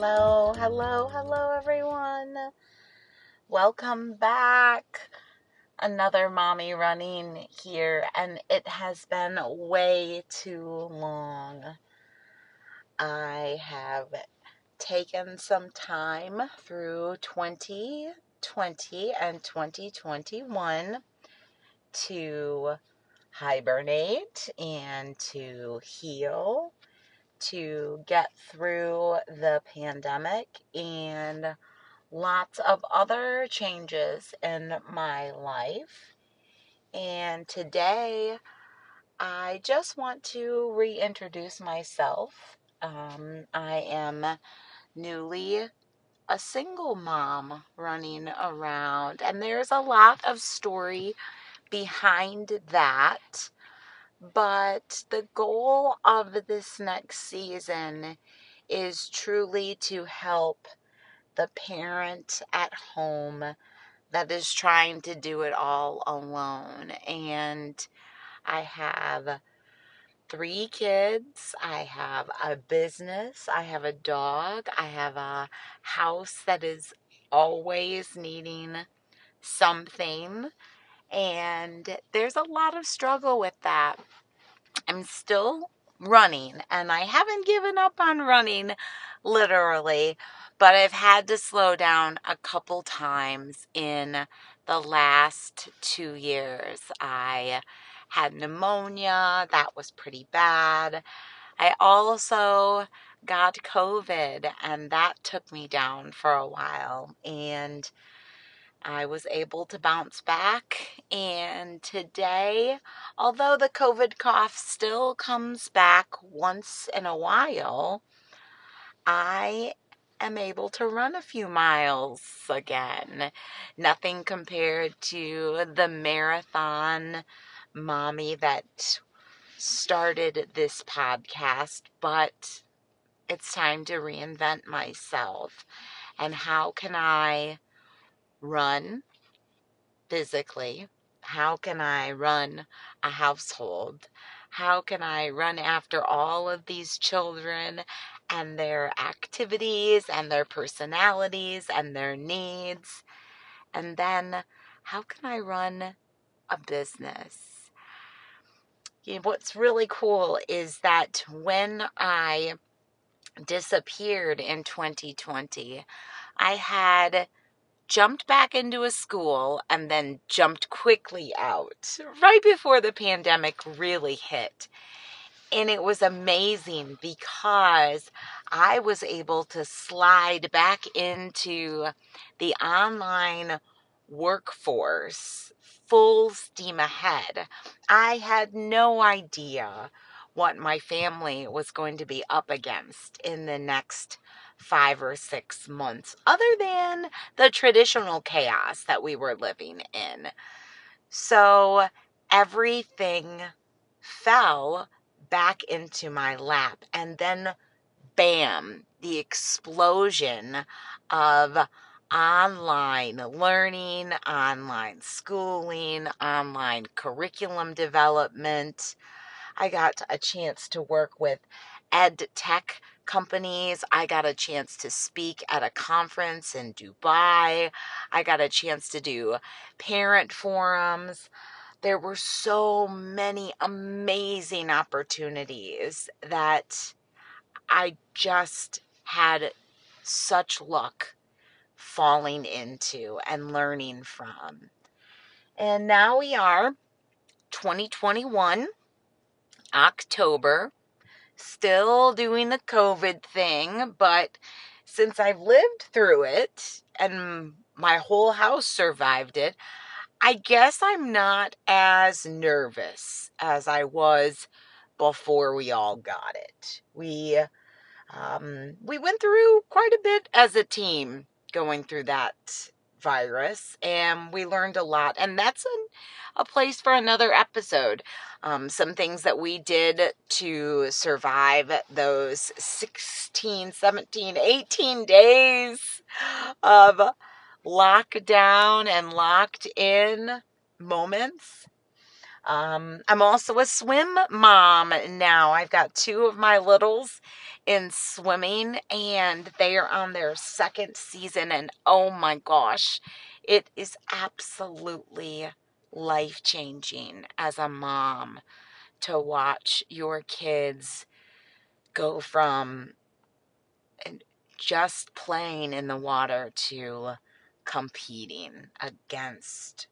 Hello, hello, hello, everyone. Welcome back. Another mommy running here, and it has been way too long. I have taken some time through 2020 and 2021 to hibernate and to heal to get through the pandemic and lots of other changes in my life. And today, I just want to reintroduce myself. Um, I am newly a single mom running around, and there's a lot of story behind that. But the goal of this next season is truly to help the parent at home that is trying to do it all alone. And I have three kids, I have a business, I have a dog, I have a house that is always needing something. And there's a lot of struggle with that. I'm still running and I haven't given up on running literally, but I've had to slow down a couple times in the last two years. I had pneumonia, that was pretty bad. I also got COVID, and that took me down for a while. And I was able to bounce back. And today, although the COVID cough still comes back once in a while, I am able to run a few miles again. Nothing compared to the marathon mommy that started this podcast, but it's time to reinvent myself. And how can I run physically? How can I run a household? How can I run after all of these children and their activities and their personalities and their needs? And then how can I run a business? You know, what's really cool is that when I disappeared in 2020, I had jumped back into a school and then jumped quickly out right before the pandemic really hit. And it was amazing because I was able to slide back into the online workforce full steam ahead. I had no idea what my family was going to be up against in the next five or six months, other than the traditional chaos that we were living in. So everything fell back into my lap, and then bam, the explosion of online learning, online schooling, online curriculum development. I got a chance to work with ed tech companies. I got a chance to speak at a conference in Dubai. I got a chance to do parent forums. There were so many amazing opportunities that I just had such luck falling into and learning from. And now we are 2021, October still doing the COVID thing, but since I've lived through it and my whole house survived it, I guess I'm not as nervous as I was before we all got it. We um, we went through quite a bit as a team going through that virus and we learned a lot and that's a, a place for another episode. Um, some things that we did to survive those 16 17 18 days of lockdown and locked in moments Um, I'm also a swim mom now. I've got two of my littles in swimming, and they are on their second season. And oh my gosh, it is absolutely life changing as a mom to watch your kids go from just playing in the water to competing against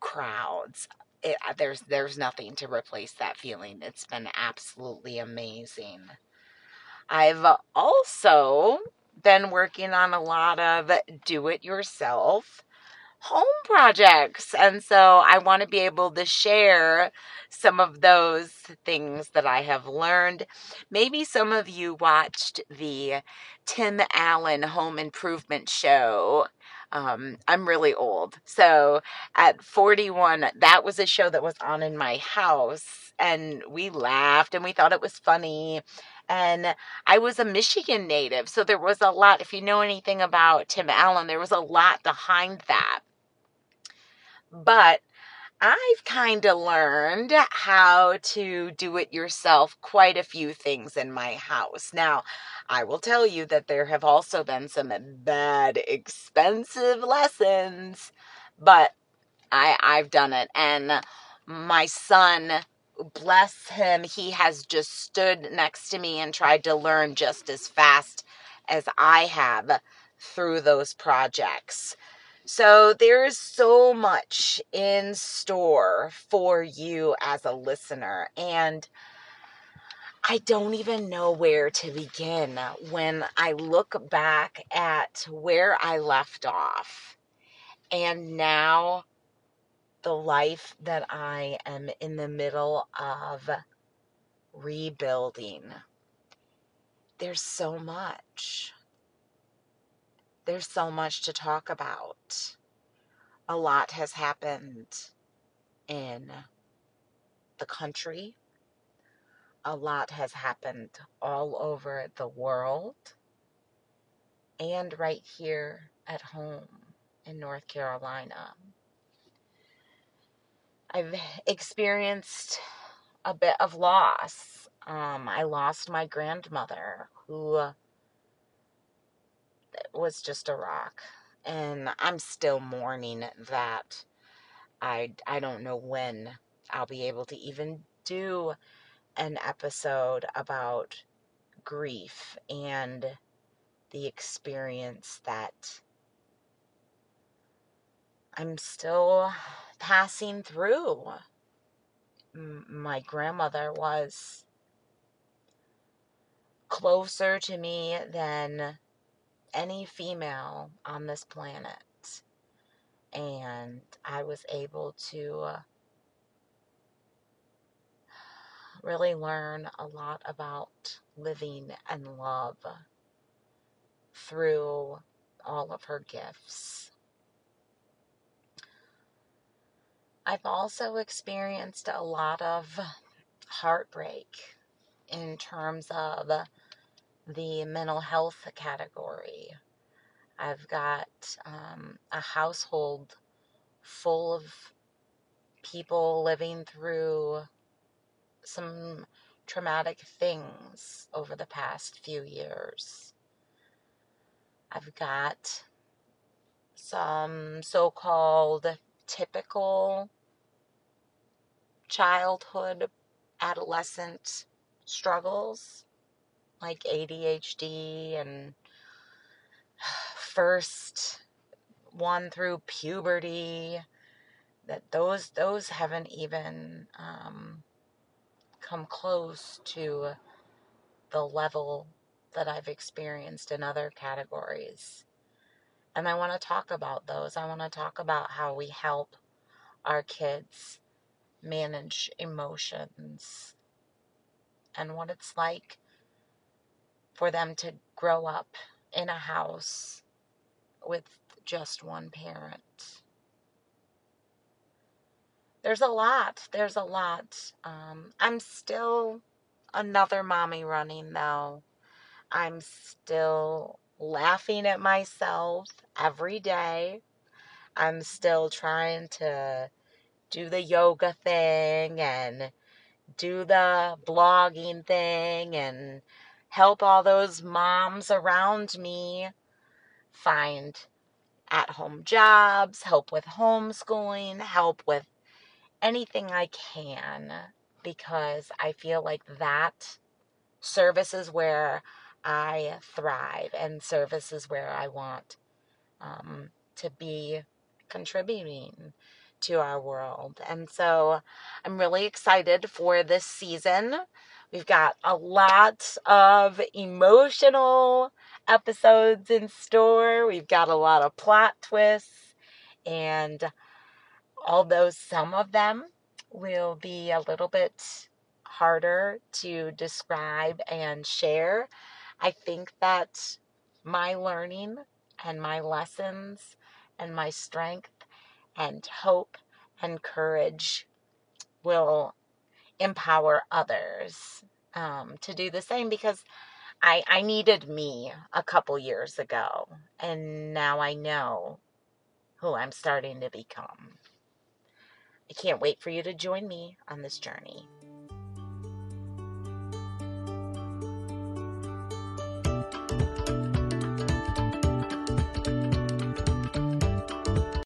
crowds. It, uh, there's there's nothing to replace that feeling. It's been absolutely amazing. I've also been working on a lot of do it yourself home projects. And so I want to be able to share some of those things that I have learned. Maybe some of you watched the Tim Allen Home Improvement Show. Um, I'm really old. So at 41, that was a show that was on in my house, and we laughed and we thought it was funny. And I was a Michigan native, so there was a lot. If you know anything about Tim Allen, there was a lot behind that. But I've kind of learned how to do it yourself quite a few things in my house. Now, I will tell you that there have also been some bad, expensive lessons, but I, I've done it. And my son, bless him, he has just stood next to me and tried to learn just as fast as I have through those projects. So there is so much in store for you as a listener. And I don't even know where to begin when I look back at where I left off and now the life that I am in the middle of rebuilding. There's so much there's so much to talk about. A lot has happened in the country. A lot has happened all over the world and right here at home in North Carolina. I've experienced a bit of loss. Um, I lost my grandmother who was just a rock. And I'm still mourning that. I, I don't know when I'll be able to even do an episode about grief and the experience that I'm still passing through. My grandmother was closer to me than any female on this planet. And I was able to really learn a lot about living and love through all of her gifts. I've also experienced a lot of heartbreak in terms of the mental health category. I've got um, a household full of people living through some traumatic things over the past few years. I've got some so called typical childhood, adolescent struggles like ADHD and first one through puberty that those those haven't even um, come close to the level that I've experienced in other categories. And I want to talk about those. I want to talk about how we help our kids manage emotions and what it's like for them to grow up in a house with just one parent. There's a lot. There's a lot. Um, I'm still another mommy running though. I'm still laughing at myself every day. I'm still trying to do the yoga thing and do the blogging thing and help all those moms around me find at home jobs, help with homeschooling, help with anything I can because I feel like that service is where I thrive and service is where I want um, to be contributing to our world. And so I'm really excited for this season. We've got a lot of emotional episodes in store. We've got a lot of plot twists. And although some of them will be a little bit harder to describe and share, I think that my learning and my lessons and my strength and hope and courage will empower others um, to do the same because I, I needed me a couple years ago, and now I know who I'm starting to become. I can't wait for you to join me on this journey.